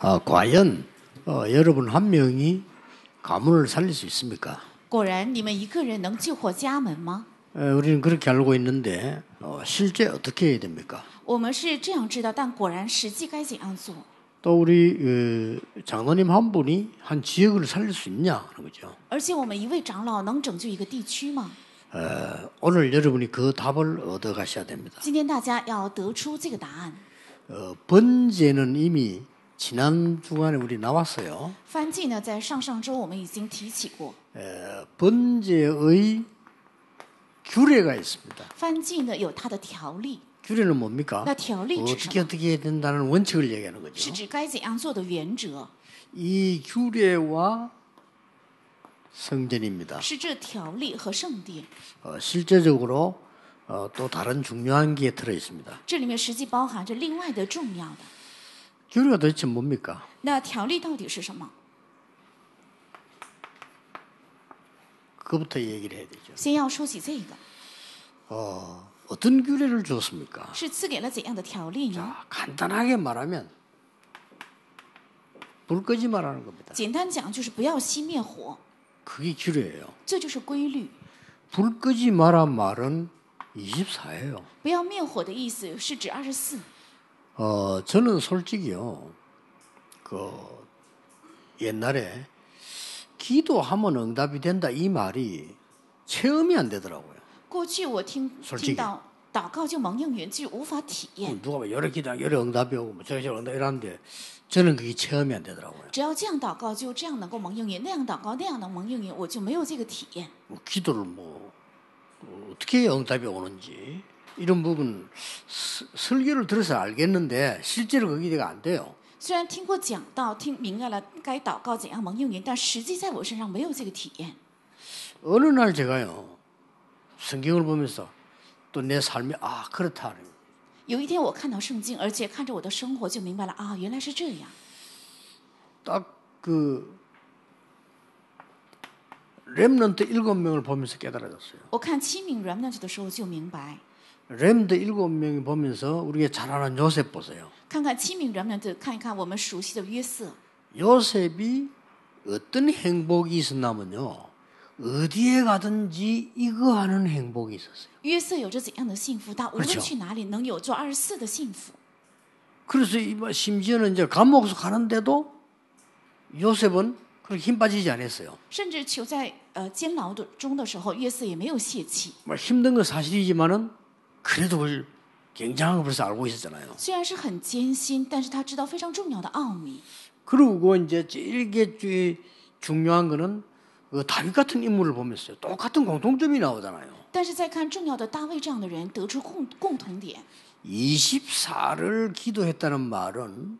어, 과연 어, 여러분 한 명이 가문을 살릴 수 있습니까? 果然，你们一个人能救活家门吗？ 에, 우리는 그렇게 알고 있는데 어, 실제 어떻게 해야 됩니까? 我们是这样知道，但果然实际该怎样做？ 또 우리 어, 장로님 한 분이 한 지역을 살릴 수 있냐 하는 거죠. 而且我们一位长老能拯救一个地区吗？ 어, 오늘 여러분이 그 답을 얻어 가셔야 됩니다. 今天大家要得出这个答案。 어, 번제는 이미 지난 주간에 우리 나왔어요. 翻记呢，在上上周我们已经提起过， 에, 번제의 규례가 있습니다. 翻记呢有它的条例， 규례는 뭡니까? 那条例指什 어떻게 么？ 어떻게 해야 된다는 원칙을 얘기하는 是 거죠. 指该怎样做的原则， 이 규례와 성전입니다. 是这条例和圣殿。 어, 실제적으로 어, 또 다른 중요한 게 들어 있습니다. 규례가 도대체 뭡니까? 那条例到底是什么？ 그부터 얘기를 해야 되죠. 先要说起这个， 어, 어떤 규례를 줬습니까? 是赐给了怎样的条例呢？ 자, 간단하게 말하면 불 끄지 말라는 겁니다. 简单讲就是不要熄灭火， 그게 규례예요. 这就是规律。 불 끄지 마라 말은 24예요. 不要灭火的意思是指二十四。 어, 저는 솔직히요. 그 옛날에 기도하면 응답이 된다 이 말이 체험이 안 되더라고요. 过去我听 솔직히 听到祷告就蒙应允，就无法体验。 누가 뭐 여러 기도 여러 응답이 오고 뭐 저저 응답 이러는데 저는 그게 체험이 안 되더라고요. 只要这样祷告，就这样能够蒙应允；那样祷告，那样能蒙应允，我就没有这个体验。 뭐 기도를 뭐 어, 어떻게 해야 응답이 오는지 이런 부분 스- 설교를 들어서 알겠는데 실제로 그게 안 돼요. 虽然听过讲道，听明白了该祷告怎样蒙应允，但实际在我身上没有这个体验。 어느 날 제가요 성경을 보면서 또 내 삶이 아 그렇다. 有一天我看到圣经，而且看着我的生活，就明白了啊，原来是这样。 딱그 렘넌트 일곱 명을 보면서 깨달아졌어요. 我看七名 remnant 的时候就明白， 렘드 일곱 명이 보면서 우리가 잘 아는 요셉 보세요. 看看七名 remnant，看一看我们熟悉的约瑟， 요셉이 어떤 행복이 있었냐면요. 어디에 가든지 이거 하는 행복이 있었어요. 约瑟有着怎样的幸福？他无论 그렇죠 去哪里能有做二十四的幸福。 그래서 이 뭐 심지어는 이제 감옥에서 가는데도 요셉은 그렇게 힘 빠지지 않았어요. 甚至囚在呃监牢的中的时候，约瑟也没有泄气。 뭐 힘든 건 사실이지만은 그래도 그걸 굉장한 걸 벌써 알고 있었잖아요. 虽然是很艰辛，但是他知道非常重要的奥秘。 그리고 이제 제일 게 주- 중요한 거는 그 다윗 같은 인물을 보면서요. 똑같은 공통점이 나오잖아요. 但是再看重要的大卫这样的人，得出共共同点， 24를 기도했다는 말은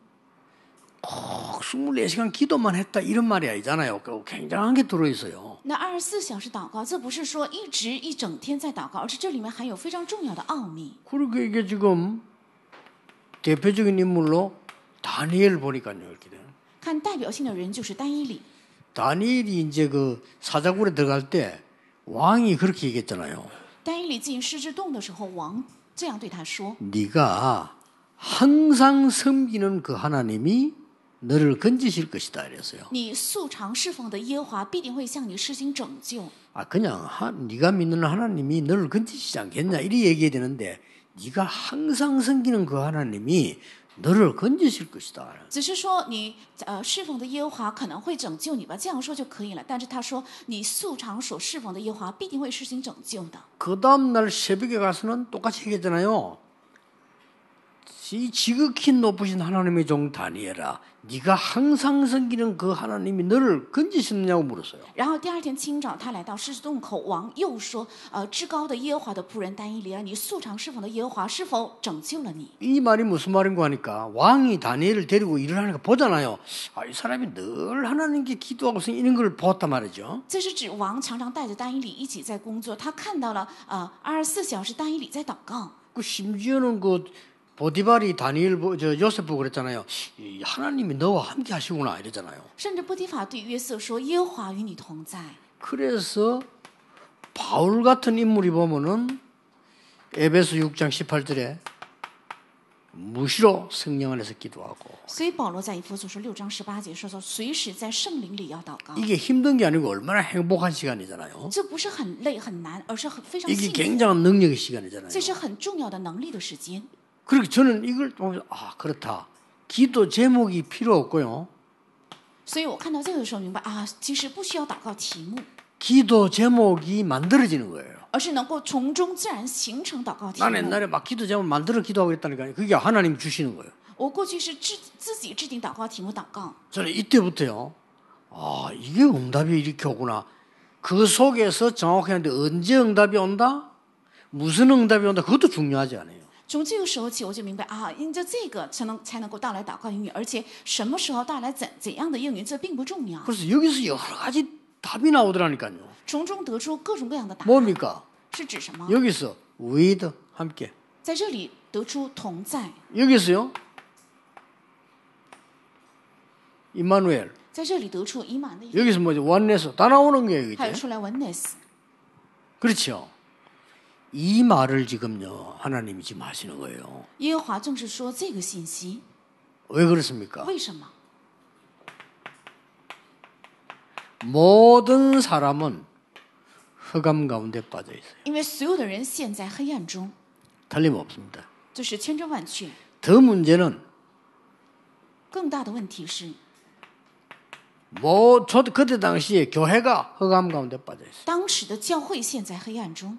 꼭 24시간 기도만 했다 이런 말이 아니잖아요. 그 굉장한 게 들어있어요. 那二十四小时祷告，这不是说一直一整天在祷告，而是这里面含有非常重要的奥秘。 그리고 이게 지금 대표적인 인물로 다니엘 보니까요. 이렇게 돼요. 看代表性的人就是单一里， 다니엘이 이제 그 사자굴에 들어갈 때 왕이 그렇게 얘기했잖아요. 单一里进狮子洞的时候，王这样对他说 네가 항상 섬기는 그 하나님이 너를 건지실 것이다 이랬어요. ：“你素常侍奉的耶和华必定会向你施行拯救。 아 그냥 하, 네가 믿는 하나님이 너를 건지시지 않겠냐 이리 얘기해야 되는데 네가 항상 섬기는 그 하나님이 너를 건지실 것이다. 只是说你呃侍奉的耶和华可能会拯救你吧，这样说就可以了。但是他说你素常所侍奉的耶和华必定会施行拯救的。 그 다음 날 새벽에 가서는 똑같이 얘기했잖아요. 이 지극히 높으신 하나님의 종 다니엘아, 네가 항상 섬기는 그 하나님이 너를 건지시느냐고 물었어요. 然后第二天清早，他来到狮子洞口，王又说：“呃，至高的耶和华的仆人单一里啊，你素常侍奉的耶和华是否拯救了你？ 이 말이 무슨 말인가 하니까 왕이 다니엘을 데리고 일을 하니까 보잖아요. 아, 이 사람이 늘 하나님께 기도하고 이런 걸 보았단 말이죠. 这是指王常常带着单一里一起在工作，他看到了呃二十四小时单一里在祷告。 그 심지어는 그 보디발이 다니엘 보- 저 요셉 보고 그랬잖아요. 이 하나님이 너와 함께 하시구나 이랬잖아요. 甚至波提法对约瑟说：“耶和华与你同在。 그래서 바울 같은 인물이 보면은 에베소 6장 18절에 무시로 성령 안에서 기도하고 所以保罗在以弗所书六章十八节说说，随时在圣灵里要祷告。 이게 힘든 게 아니고 얼마나 행복한 시간이잖아요. 这不是很累很难，而是很非常 이게 幸福， 굉장한 능력의 시간이잖아요. 这是很重要的能力的时间。 그렇게 저는 이걸 보면서 아 그렇다. 기도 제목이 필요 없고요. 所以我看到这个的时候明白啊，其实不需要祷告题目， 기도 제목이 만들어지는 거예요. 而是能够从中自然形成祷告题 난 目。 옛날에 막 기도 제목 만들어 기도하고 그랬다니까요. 그게 하나님 주시는 거예요. 我过去是制自己制定祷告题目祷告， 저는 이때부터요. 아 이게 응답이 이렇게 오구나. 그 속에서 정확하게 언제 응답이 온다? 무슨 응답이 온다? 그것도 중요하지 않아요. 从这个时候起，我就明白啊，因着这个才能才能够带来祷告应允，而且什么时候带来怎怎样的应允，这并不重要。 그래서 여기서 여러 가지 답이 나오더라니까요. 从中得出各种各样的答案， 뭡니까? 是指什么？ 여기서 with 함께. 在这里得出同在， 여기서요. 이마누엘. 在这里得出以马内， 여기서 뭐죠? 원내서 다 나오는 거예요, 还有 이제. 出来 oneness。 그렇죠. 이 말을 지금요 하나님이 지금 하시는 거예요. 耶和华正是说这个信息， 왜 그렇습니까? 为什么？ 모든 사람은 흑암 가운데 빠져 있어요. 因为所有的人陷在黑暗中， 틀림없습니다. 这是千真万确。 더 문제는 更大的问题是， 뭐 저 그때 당시에 교회가 흑암 가운데 빠져 있어요. 当时的教会陷在黑暗中，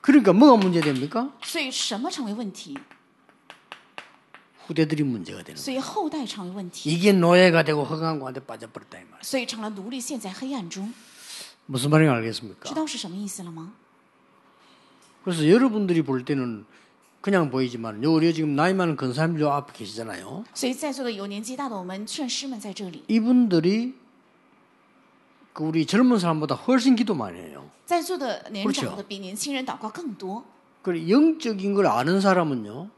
그러니까 뭐가 문제 됩니까? 所以什么成为问题？ 후대들이 문제가 되는 거예요. 所以后代成为问题， 이게 노예가 되고 흑암 가운데 빠져버렸다 이 말. 所以成了奴隶陷在黑暗中。 무슨 말인지 知 알겠습니까? 道是什么意思了吗？ 그래서 여러분들이 볼 때는 그냥 보이지만 요 우리 지금 나이 많은 근사님들 앞에 계시잖아요. 所以在座的有年纪大的我们劝师们在这里， 이분들이 그 우리 젊은 사람보다 훨씬 기도 많이 해요. 在座的年 그렇죠 长的比年轻人祷告更多。 그리고 영적인 걸 아는 사람은요.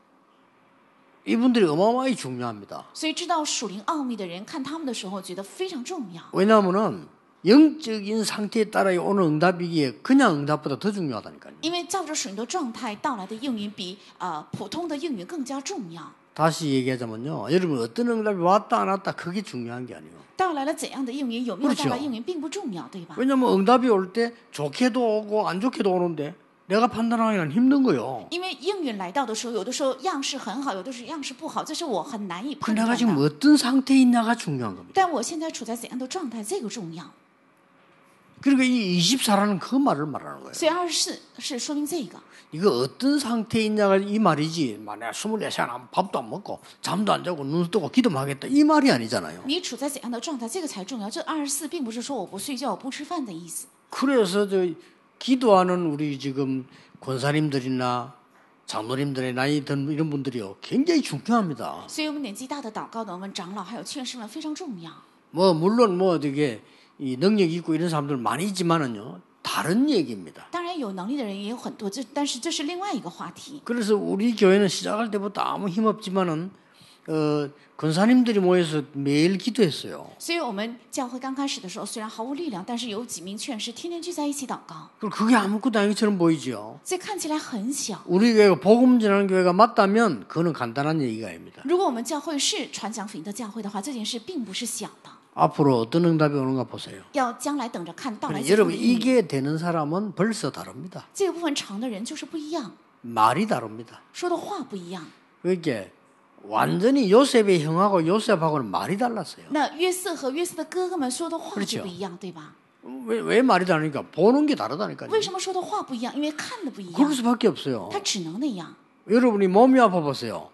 이분들이 어마어마하게 중요합니다. 所以知道属灵奥秘的人看他们的时候，觉得非常重要， 왜냐하면은 영적인 상태에 따라 오는 응답이기에 그냥 응답보다 더 중요하다니까요. 因为照着属灵的状态到来的应允比呃普通的应允更加重要。 다시 얘기하자면요. 여러분 어떤 응답이 왔다 안 왔다 그게 중요한 게 아니에요. 到来了怎样的应允，有没有 그렇죠 到来应允并不重要，对吧？ 왜냐하면 응답이 올 때 좋게도 오고 안 좋게도 오는데 내가 판단하기는 힘든 거요. 因为应允来到的时候，有的时候样式很好，有的时候样式不好，这是我很难以 그 判 내가 断 지금 的。 어떤 상태에 있냐가 중요한 겁니다. 但我现在处在怎样的状态，这个重要。 그러니까 이 24라는 그 말을 말하는 거예요. 所以二十四是说明这个。 이거 어떤 상태에 있냐가 이 말이지. 만약 24시간 안- 밥도 안 먹고 잠도 안 자고 눈 뜨고 기도만 하겠다. 이 말이 아니잖아요. 你处在怎样的状态，这个才重要。这二十四并不是说我不睡觉、我不吃饭的意思。 그래서 저 기도하는 우리 지금 권사님들이나 장로님들의 나이 든 이런 분들이요. 굉장히 중요합니다. 所以我们年纪大的祷告的，我们长老还有劝师们非常重要。 뭐 물론 뭐 되게 이 능력 있고 이런 사람들 많이 있지만은요. 다른 얘기입니다. 当然有能力的人也有很多，这但是这是另外一个话题。 그래서 우리 교회는 시작할 때부터 아무 힘 없지만은 어, 권사님들이 모여서 매일 기도했어요. 所以我们教会刚开始的时候，虽然毫无力量，但是有几名劝师天天聚在一起祷告。 그리고 그게 아무것도 아닌 것처럼 보이죠. 这看起来很小。 우리 교회가 복음 전하는 교회가 맞다면 그거는 간단한 얘기가 아닙니다. 如果我们教会是传讲福音的教会的话，这件事并不是小的。 앞으로 어떤 응답이 오는가 보세요. 要将来等着看到来 근데 怎样 여러분 的应允 이게 되는 사람은 벌써 다릅니다. 这个部分长的人就是不一样， 말이 다릅니다. 说的话不一样。 그게 완전히 요셉의 형하고 요셉하고는 말이 달랐어요. 那约瑟和约瑟的哥哥们说的话 그렇죠 就不一样，对吧？ 왜, 왜 말이 다르니까 보는 게 다르다니까요. 为什么说的话不一样？因为看的不一 그럴 样， 수밖에 없어요. 他只能那样。 여러분이 몸이 아파 보세요.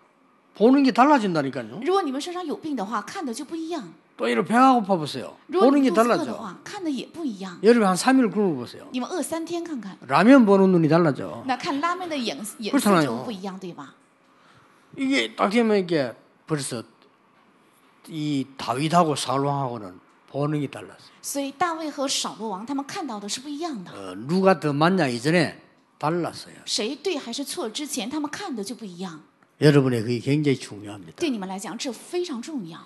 보는 게 달라진다니까요. 如果你们身上有病的话，看的就不一样； 또 이런 배가 고파 보세요. 如果 보는 你 게 肚子饿的 달라져. 话，看的也不一样。 여러분 한 3일 굶어 보세요. 你们饿三天看看， 라면 보는 눈이 달라져. 那看拉面的眼眼 그렇잖아요 色就不一样，对吧？ 이게 딱 되면 이게 벌써 이 다윗하고 사울왕하고는 보는 게 달랐어요. 所以大卫和扫罗王他们看到的是不一样的， 어, 누가 더 맞냐 이전에 달랐어요. 谁对还是错之前，他们看的就不一样。 여러분의 그게 굉장히 중요합니다. 对你们来讲，这非常重要。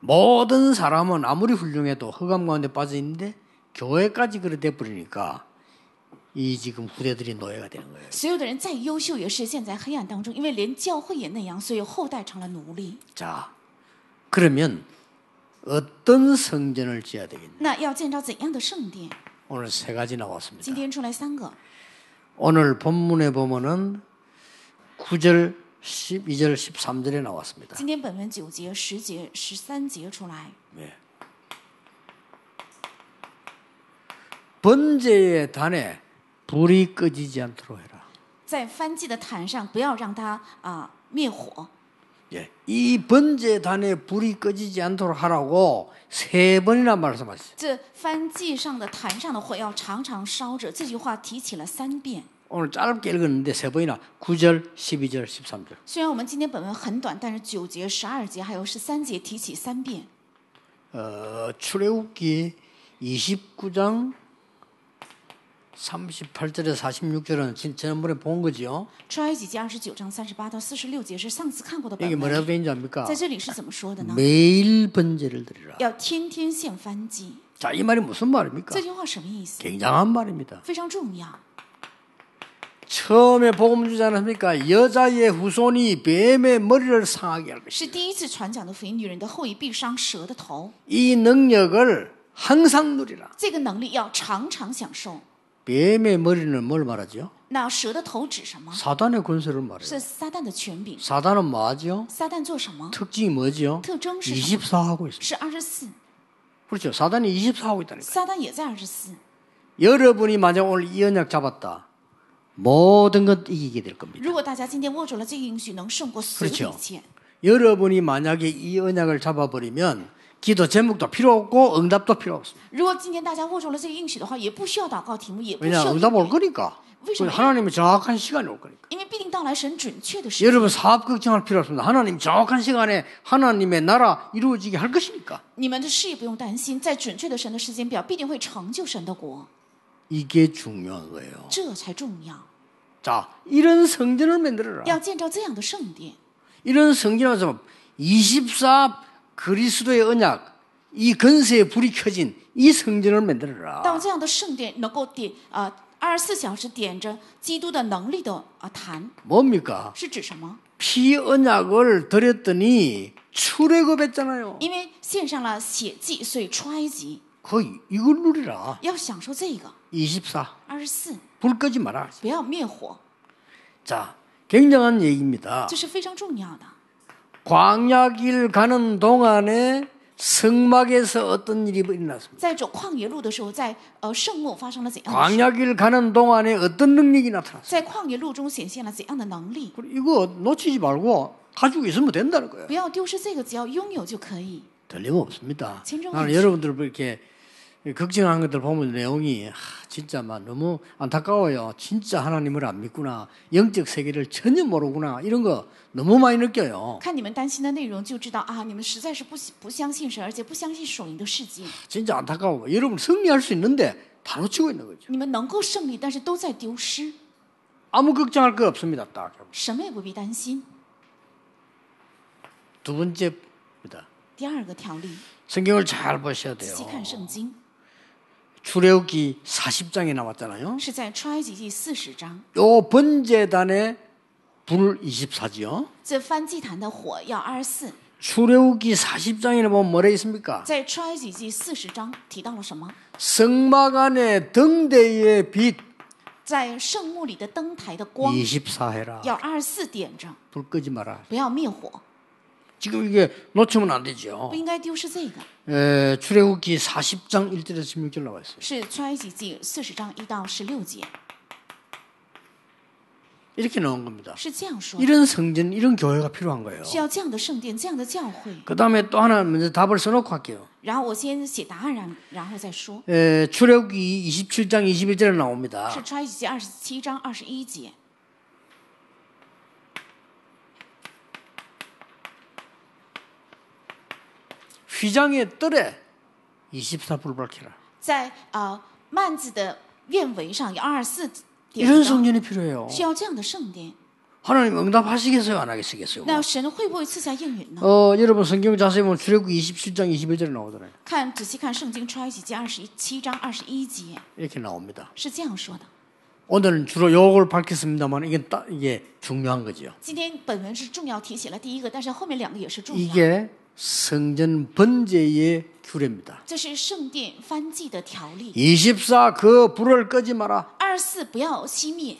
모든 사람은 아무리 훌륭해도 흑암 가운데 빠져 있는데 교회까지 그래 돼 버리니까 이 지금 후대들이 노예가 되는 거예요. 所有的人再优秀也是陷在黑暗当中，因为连教会也那样，所以后代成了奴隶。 자, 그러면 어떤 성전을 지어야 되겠냐? 那要建造怎样的圣殿？ 오늘 세 가지 나왔습니다. 今天出来三个， 오늘 본문에 보면은 9절, 12절, 13절에 나왔습니다. 今天本文九节、十节、十三节出来。 번제의 단에 불이 꺼지지 않도록 해라. 在翻祭的坛上，不要让它啊、灭火。 예, 이 번제 단에 불이 꺼지지 않도록 하라고 세 번이나 말씀하셨어요. 这翻祭上的坛上的火要常常烧着，这句话提起了三遍。 오늘 짧게 읽었는데 세 번이나 9절, 12절, 13절. 虽然我们今天本文很短，但是九节、十二节还有十三节提起三遍。 어, 출애굽기 29장 38절에 46절은 진- 지난번에 본 거죠. 出埃及记二十九章三十八到四十六节是上次看过的 여기 本 뭐라고 文， 되어 있는지 압니까? 在这里是怎么说的呢？ 매일 번제를 드리라. 要天天献翻祭。 자, 이 말이 무슨 말입니까? 这句话什么意思？ 굉장한 말입니다. 非常重要。 처음에 복음 주지 않습니까? 여자의 후손이 뱀의 머리를 상하게 할 것이다. 이 능력을 항상 누리라. 뱀의 머리는 뭘 말하죠? 사단의 권세를 말해요. 사단은 뭐하죠? 특징이 뭐죠? 24하고 있습니다. 그렇죠. 사단이 24하고 있다니까요. 여러분이 만약 오늘 이 언약 잡았다. 모든 것 이기게 될 겁니다. 如果大家今天握住了这个应许，能胜过所有的 그렇죠 一切。 여러분이 만약에 이 언약을 잡아버리면 기도 제목도 필요 없고 응답도 필요 없습니다. 如果今天大家握住了这个应许的话，也不需要祷告题目，也不需 왜냐 要 응답 올 应允 거니까. 왜什么？ 하나님의 정확한 시간이 올 거니까. 因为必定到来神准确的时间。 여러분 사업 걱정할 필요 없습니다. 하나님 정확한 시간에 하나님의 나라 이루어지게 할 것이니까. 你们的事业不用担心，在准确的神的时间表，必定会成就神的国， 이게 중요한 거예요. 这才重要。 자, 이런 성전을 만들어라. 要建造这样的圣殿， 이런 성전에서 24 그리스도의 언약, 이 건세의 불이 켜진 이 성전을 만들어라. 到这样的圣殿能够点啊二十四小时点着基督的能力的啊坛， 뭡니까? 是指什么？ 피 언약을 드렸더니 출애굽했잖아요. 因为献上了血祭，所以出埃及 그 이걸 누리라. 要享受这个 24. 二十四， 불 끄지 마라. 不要灭火， 자, 굉장한 얘기입니다. 这是非常重要的。 광야길 가는 동안에 성막에서 어떤 일이 일어났습니다. 在走旷野路的时候，在呃圣墓发生了怎样的事？ 광야길 가는 동안에 어떤 능력이 나타났어요. 在旷野路中显现了怎样的能力？ 그리고 이거 놓치지 말고 가지고 있으면 된다는 거예요. 不要丢失这个，只要拥有就可以。 틀림없습니다. 진정 나는 없이. 여러분들 뭐 이렇게 걱정하는 것들 보면 내용이 하, 진짜 막 너무 안타까워요. 진짜 하나님을 안 믿구나. 영적 세계를 전혀 모르구나. 이런 거 너무 많이 느껴요. 看你们担心的内容就知道啊，你们实在是不不相信神，而且不相信属灵的世界。 진짜 안타까워. 여러분 승리할 수 있는데 다 놓치고 있는 거죠. 你们能够胜利，但是都在丢失， 아무 걱정할 거 없습니다. 딱. 什么也不必担心。 두 번째입니다. 第二个条例， 성경을 잘 보셔야 仔 돼요. 细看圣经， 출애굽기 40장에 나왔잖아요. 是在出埃及记四十章。 요 번제단에 불 24지요. 这翻祭坛的火要二十四， 출애굽기 40장에 보면 뭐라 있습니까? 在出埃及记四十章提到了什么？ 성막 안에 등대의 빛 在圣墓里的灯台的光 24해라. 要二十四点着， 불 끄지 마라. 不要灭火， 지금 이게 놓치면 안 되죠. 不应该丢失这个。 에, 출애굽기 40장 1절에서 16절 나와 있어요. 是出埃及记四十章一到十六节， 이렇게 나온 겁니다. 是这样说的。 이런 성전, 이런 교회가 필요한 거예요. 需要这样的圣殿，这样的教会。 그 다음에 또 하나 먼저 답을 써놓고 할게요. 然后我先写答案，然然后再说。 에, 출애굽기 27장 21절에 나옵니다. 휘장의 뜰에 24불 밝혀라. 在呃幔子的院围上有二十四点 이런 灯， 성전이 필요해요. 需要这样的圣殿。 하나님 응답하시겠어요? 안 하시겠어요? 那神会不会赐下应允呢？ 어, 여러분 성경 자세히 보면 출애굽기 27장 21절에 나오잖아요. 看仔细看圣经出埃及记二十七章二十一节 이렇게 나옵니다. 是这样说的： 오늘은 주로 요걸 밝혔습니다만 이게 딱 이게 중요한 거죠. 今天本文是重要提起了第一个，但是后面两个也是重要。 이게 성전 번제의 규례입니다. 这是圣殿翻祭的条例。 24 그 불을 끄지 마라. 二十四不要熄灭，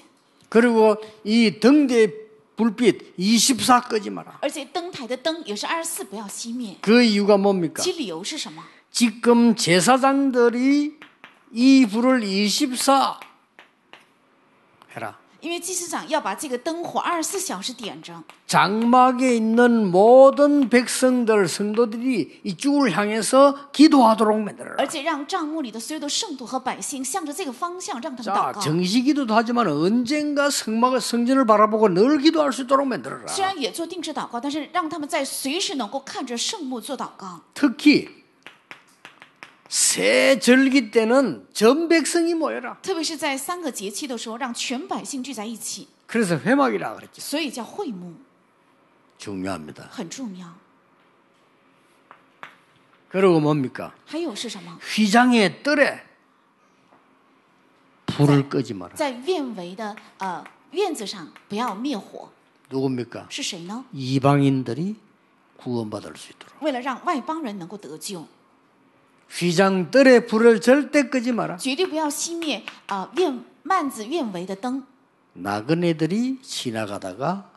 그리고 이 등대 불빛 24 끄지 마라. 而且灯台的灯也是二十四不要熄灭。 그 이유가 뭡니까? 其理由是什么？ 지금 제사장들이 이 불을 24 해라. 因为祭司长要把这个灯火二十四小时点着， 장막에 있는 모든 백성들 성도들이 이쪽을 향해서 기도하도록 만들어라. 而且让帐幕里的所有的圣徒和百姓向着这个方向让他们 자, 祷告。 정식기도도 하지만 언젠가 성막을 성전을 바라보고 늘 기도할 수 있도록 만들어라. 虽然也做定制祷告，但是让他们在随时能够看着圣幕做祷告。 특히 새 절기 때는 전 백성이 모여라. 特别是在三个节气的时候，让全百姓聚在一起， 그래서 회막이라 그랬죠. 所以叫会幕， 중요합니다. 很重要。 그리고 뭡니까? 还有是什么？ 휘장의 뜰에 불을 끄지 마라. 在院围的呃院子上不要灭火， 누굽니까? 是谁呢？ 이방인들이 구원받을 수 있도록. 为了让外邦人能够得救， 휘장 뜰에 불을 절대 끄지 마라. 绝对不要熄灭啊、呃院幔子院围的灯， 나그네들이 지나가다가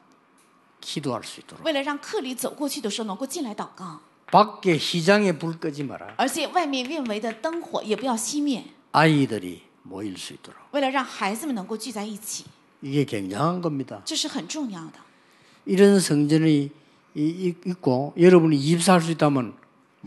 기도할 수 있도록. 为了让客里走过去的时候能够进来祷告， 밖에 휘장에 불 끄지 마라. 而且外面院围的灯火也不要熄灭， 아이들이 모일 수 있도록. 为了让孩子们能够聚在一起， 이게 굉장한 겁니다. 这是很重要的。 이런 성전이 이- 이- 있고 여러분이 입사할 수 있다면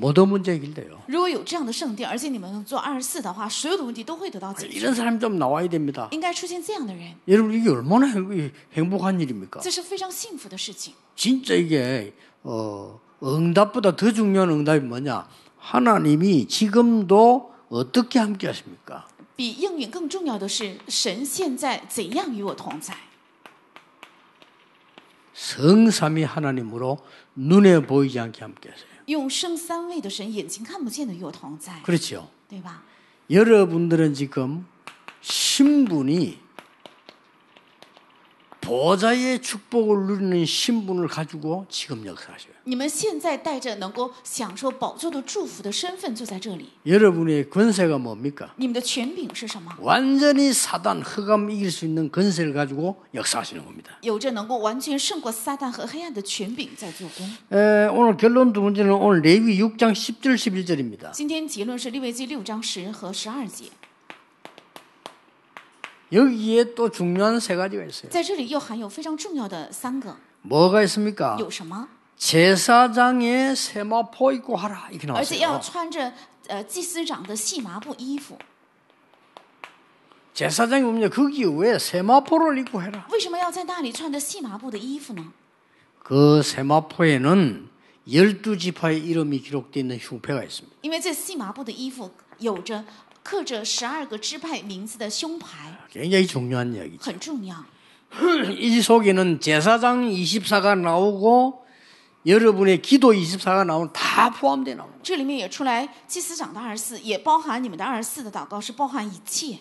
모든 문제 해결돼요. 如果有这样的圣殿，而且你们能做二十四的话，所有的问题都会得到解决。 이런 사람이 좀 나와야 됩니다. 应该出现这样的人， 여러분 이게 얼마나 행- 행복한 일입니까? 这是非常幸福的事情。 진짜 이게 어, 응답보다 더 중요한 응답이 뭐냐? 하나님이 지금도 어떻게 함께 하십니까? 比应允更重要的是，神现在怎样与我同在？ 성삼위 하나님으로 눈에 보이지 않게 함께 하세요. 用生三位的神眼睛看不见的与我同在， 그렇죠. 对吧？ 여러분들은 지금 신분이 보좌의 축복을 누리는 신분을 가지고 지금 역사하셔요. 你们现在带着能够享受宝座的祝福的身份坐在这里， 여러분의 권세가 뭡니까? 你们的权柄是什么？ 완전히 사단 흑암 이길 수 있는 권세를 가지고 역사하시는 겁니다. 有着能够完全胜过撒旦和黑暗的权柄在做工。 에, 오늘 결론 두 번째는 오늘 레위 6장 10절 11절입니다. 今天结论是利未记六章十和十二节， 여기에 또 중요한 세 가지가 있어요. 在这里又含有非常重要的三个， 뭐가 있습니까? 有什么？ 제사장의 세마포 입고 하라 이렇게 而且要 나왔어요. 穿着呃祭司长的细麻布衣服。 제사장이 보면 거기 왜 세마포를 입고 해라? 为什么要在那里穿着细麻布的衣服呢？ 그 세마포에는 열두 지파의 이름이 기록되어 있는 흉패가 있습니다. 因为这细麻布的衣服有着 刻着十二个支派名字的胸牌， 굉장히 중요한 이야기죠. 很重要。 이 속에는 제사장 24가 나오고 여러분의 기도 24가 나오면 다 포함되어 나옵니다. 这里面也出来祭司长的二十四，也包含你们的二十四的祷告，是包含一切。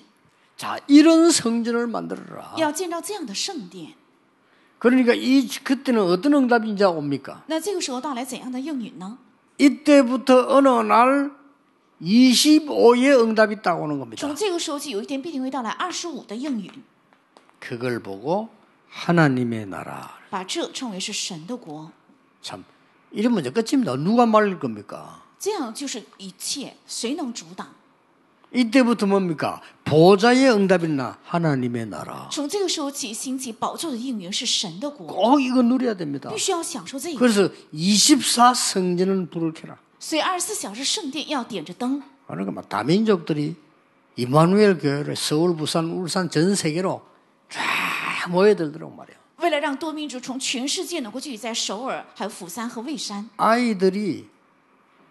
자, 이런 성전을 만들어라. 要建造这样的圣殿， 그러니까 이 그때는 어떤 응답이 이제 옵니까? 那这个时候到来怎样的应允呢？ 이때부터 어느 날 25의 응답이 딱 오는 겁니다. 从这个时候起，有一天必定会到来二十五的应允， 그걸 보고 하나님의 나라. 把这称为是神的国。 참 이러면 이제 끝입니다. 누가 말릴 겁니까? 这样就是一切，谁能阻挡？ 이때부터 뭡니까? 보좌의 응답이 나 하나님의 나라. 从这个时候起，兴起宝座的应允是神的国， 꼭 이거 누려야 됩니다. 必须要享受这个。 그래서 24 성전은 불을 켜라. 所以二十四小时圣殿要点着灯， 그러니까 막 다민족들이 이마누엘 교회를 서울, 부산, 울산 전 세계로 쫙 모여들도록 말이에요. 为了让多民族从全世界能够聚集在首尔、还有釜山和蔚山， 아이들이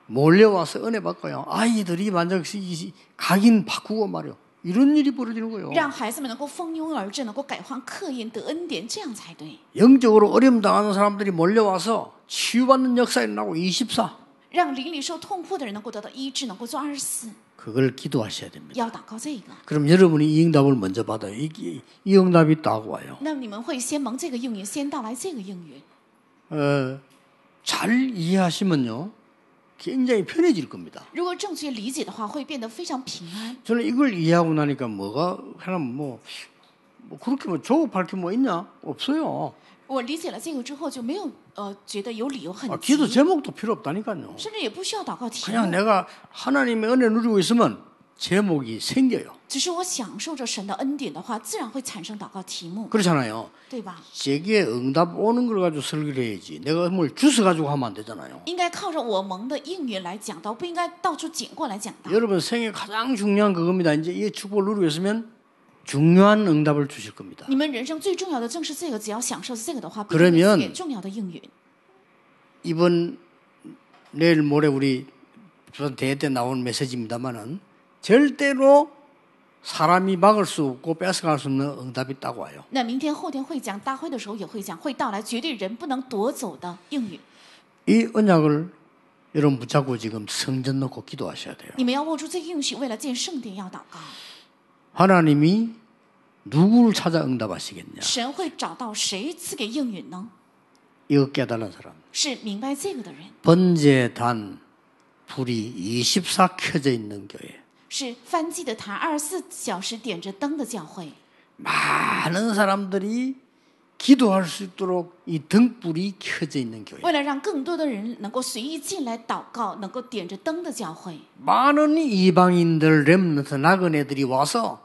몰려와서 은혜 받고요. 아이들이 만약 이 각인 바꾸고 말이요. 이런 일이 벌어지는 거예요. 让孩子们能够蜂拥而至，能够改换刻印得恩典，这样才对。 영적으로 어려움 당하는 사람들이 몰려와서 치유받는 역사 일어나고 24. 让邻里受痛苦的人能够得到医治，能够做二十四。 그걸 기도하셔야 됩니다. 要祷告这个。 그럼 여러분이 이 응답을 먼저 받아요. 이, 이, 이 응답이 딱 와요. 那你们会先蒙这个应允，先到来这个应允。 어, 잘 이해하시면요. 굉장히 편해질 겁니다. 如果正确理解的话，会变得非常平安。 저는 이걸 이해하고 나니까 뭐가 하나 뭐, 뭐 그렇게 뭐 조급할 게 뭐 있냐? 없어요. 我理解了这个之后，就没有呃觉得有理由很 아, 急 기도 ， 제목도 필요 없다니까요. 甚至也不需要祷告题 그냥 目。 내가 하나님의 은혜 누리고 있으면 제목이 생겨요. 只是我享受着神的恩典的话，自然会产生祷告题目， 그렇잖아요. 对吧？ 제게 응답 오는 걸 가지고 설교를 해야지. 내가 뭘 주워 가지고 하면 안 되잖아요. 应该靠着我蒙的应允来讲道，不应该到处捡过来讲道。 여러분 생애 가장 중요한 그겁니다. 이제 이 축복을 누리고 있으면 중요한 응답을 주실 겁니다. 你们人生最重要的正是这个，只要享受这个的话，必 그러 定 면 会赐给重要的应允。 이번 내일 모레 우리 부산 대회 때 나온 메시지입니다만은 절대로 사람이 막을 수 없고 뺏어갈 수 없는 응답이 딱 와요. 那明天、后天会讲，大会的时候也会讲，会到来绝对人不能夺走的应允。 이 언약을 여러분 붙잡고 지금 성전 놓고 기도하셔야 돼요. 你们要握住这个应许，为了建圣殿要祷告。 하나님이 누구를 찾아 응답하시겠냐? 神会找到谁赐给应允呢？ 이거 깨달은 사람. 是明白这个的人， 번제단 불이 24 켜져 있는 교회. 是翻祭的坛二十四小时点着灯的教会。 많은 사람들이 기도할 수 있도록 이 등불이 켜져 있는 교회. 为了让更多的人能够随意进来祷告，能够点着灯的教会， 많은 이방인들 렘넌트 나그네들이 와서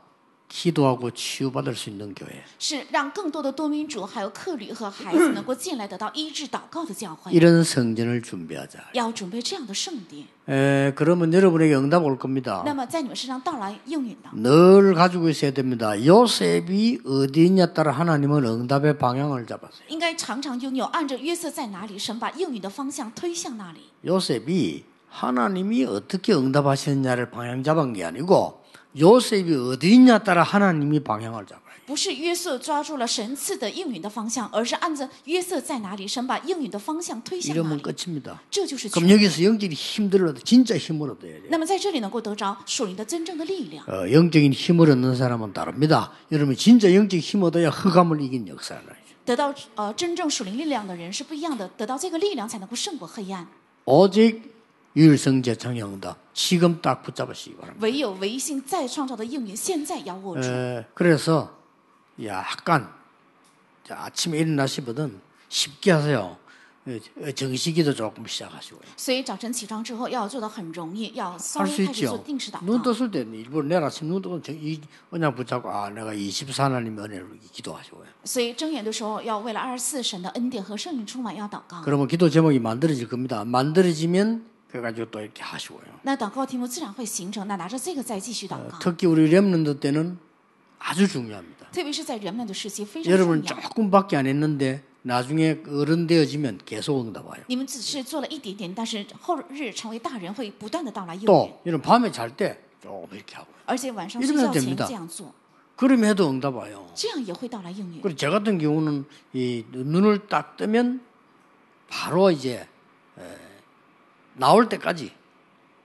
기도하고 치유받을 수 있는 교회. 是让更多的多民主还有客旅和孩子能够进来得到医治祷告的教会。 이런 성전을 준비하자. 要准备这样的圣殿， 에, 그러면 여러분에게 응답 올 겁니다. 那么在你们身上到来应允的。 늘 가지고 있어야 됩니다. 요셉이 어디 있냐 따라 하나님은 응답의 방향을 잡았어요. 应该常常拥有，按着约瑟在哪里，神把应允的方向推向那里。 요셉이 하나님이 어떻게 응답하시느냐를 방향 잡은 게 아니고 요셉이 어디 있냐 따라 하나님이 방향을 잡아요. 不是约瑟抓住了神赐的应允的方向，而是按着约瑟在哪里，神把应允的方向推向哪 이러면 里。 끝입니다. 这就是 그럼 全。 여기서 영적인 힘들을 얻어 진짜 힘을 얻어야 돼요. 那么在这里能够得着属灵的真正的力量。 어, 영적인 힘을 얻는 사람은 다릅니다. 여러분 진짜 영적 힘 얻어야 흑암을 이긴 역사를 하죠. 得到呃真正属灵力量的人是不一样的，得到这个力量才能够胜过黑暗。 오직 유일성제창 영답 지금 딱 붙잡으시기 바랍니다. 唯有唯信再创造的应允，现在要握住。 에, 그래서 약간 자, 아침에 일어나시거든 쉽게 하세요. 에, 에, 정식기도 조금 시작하시고요. 所以早晨起床之后要做的很容易，要稍 할 수 微开始做 있죠. 定时祷 눈 告。 떴을 때 일부러 내일 아침 눈 뜨고 저- 이 언약 붙잡고 아 내가 24하나님의 은혜를 기도하시고요. 所以睁眼的时候要为了二十四神的恩典和圣灵充满要祷告。 그러면 기도 제목이 만들어질 겁니다. 만들어지면 그래가지고 또 이렇게 하시고요. 那祷告题目自然会形成。那拿着这个再继续祷告， 특히 우리 렘넌트 때는 아주 중요합니다. 特别是在人们的时期非常 여러분 重要。 조금밖에 안 했는데 나중에 어른 되어지면 계속 응답 와요. 你们只是做了一点点，但是后日成为大人会不断的到来应允， 또 여러분 밤에 잘 때 조금 이렇게 하고요. 而且晚上 이러면 睡觉前 됩니다 这样做， 그러면 해도 응답 와요. 这样也会到来应允。 그리고 저 같은 경우는 이 눈을 딱 뜨면 바로 이제 에, 나올 때까지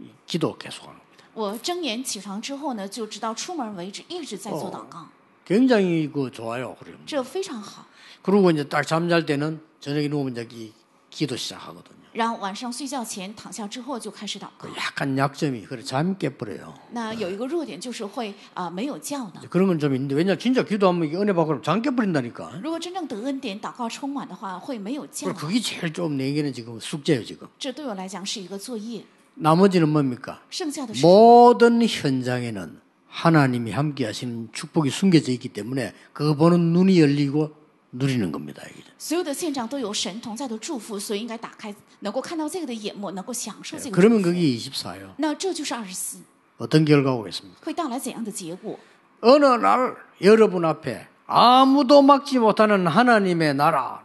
이 기도 계속하는 겁니다. 我睁眼起床之后呢，就直到出门为止一直在做祷告， 굉장히 그 좋아요. 그럼. 这非常好。 그리고 이제 딱 잠잘 때는 저녁에 누우면 이제 기, 기도 시작하거든요. 然后晚上睡觉前躺下之后就开始祷告。 약간 약점이 그래 잠이 깨버려요. 那有一个弱点就是会啊、没有觉的。 그런 건 좀 있는데 왜냐 진짜 기도하면 이게 은혜 받고 잠 깨버린다니까. 如果真正得恩典、祷告充满的话，会没有觉 그리고 。 그게 제일 좀 내게는 지금 숙제예요 지금. 这对我来讲是一个作业。 나머지는 뭡니까? 剩下的是 모든 현장에는 하나님이 함께 하시는 축복이 숨겨져 있기 때문에 그거 보는 눈이 열리고 누리는 겁니다. 이게. 所有的现场都有神同在的祝福，所以应该打开，能够看到这个的眼目，能够享受这个祝 그러면 福。 그게 24예요. 那这就是二十四， 어떤 결과가 오겠습니까? 会带来怎样的结果？ 어느 날 여러분 앞에 아무도 막지 못하는 하나님의 나라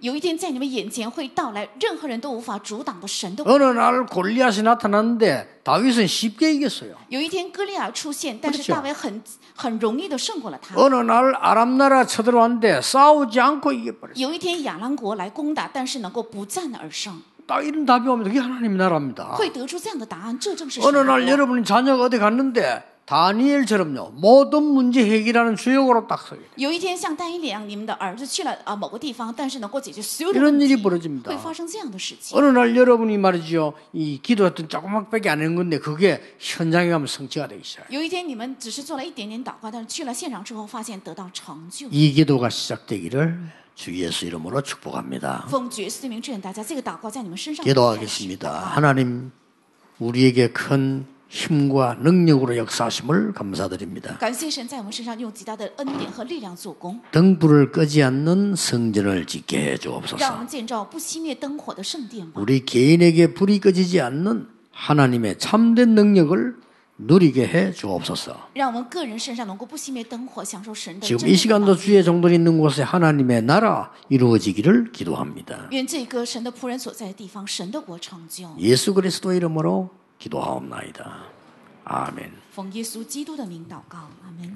有一天在你们眼前会到来，任何人都无法阻挡的神的国。 어느 날 골리앗이 나타났는데 다윗은 쉽게 이겼어요. 有一天歌利亚出现，但是 그렇죠 大卫很很容易的胜过了他。 어느 날 아람 나라 쳐들어왔는데 싸우지 않고 이겨버렸어요. 有一天亚兰国来攻打，但是能够不战而胜。 딱 이런 답이 오면 그게 하나님의 나라입니다. 会得出这样的答案，这正是 어느 神的 날 国 여러분이 자녀가 어디 갔는데 다니엘처럼요 모든 문제 해결하는 주역으로 딱 서게 돼요. 有一天，像单一两，你们的儿子去了啊某个地方，但是能够解决所有的 이런 问 일이 题， 벌어집니다. 会发生这样的事情。 어느 날 여러분이 말이죠 이 기도했던 조그맣게 안 한 건데 그게 현장에 가면 성취가 되기 시작해요. 有一天，你们只是做了一点点祷告，但是去了现场之后，发现得到成就。 이 기도가 시작되기를 주 예수 이름으로 축복합니다. 奉主耶稣的名祝愿大家，这个祷告在你们身上 기도하겠습니다. 하나님 우리에게 큰 힘과 능력으로 역사하심을 감사드립니다. 등불을 끄지 않는 성전을 짓게 해 주옵소서. 우리 개인에게 불이 꺼지지 않는 하나님의 참된 능력을 누리게 해 주옵소서. 지금 이 시간도 주의 정돈 있는 곳에 하나님의 나라 이루어지기를 기도합니다. 예수 그리스도 이름으로 기도하옵나이다. 아멘. 奉耶稣基督的名祷告，阿门。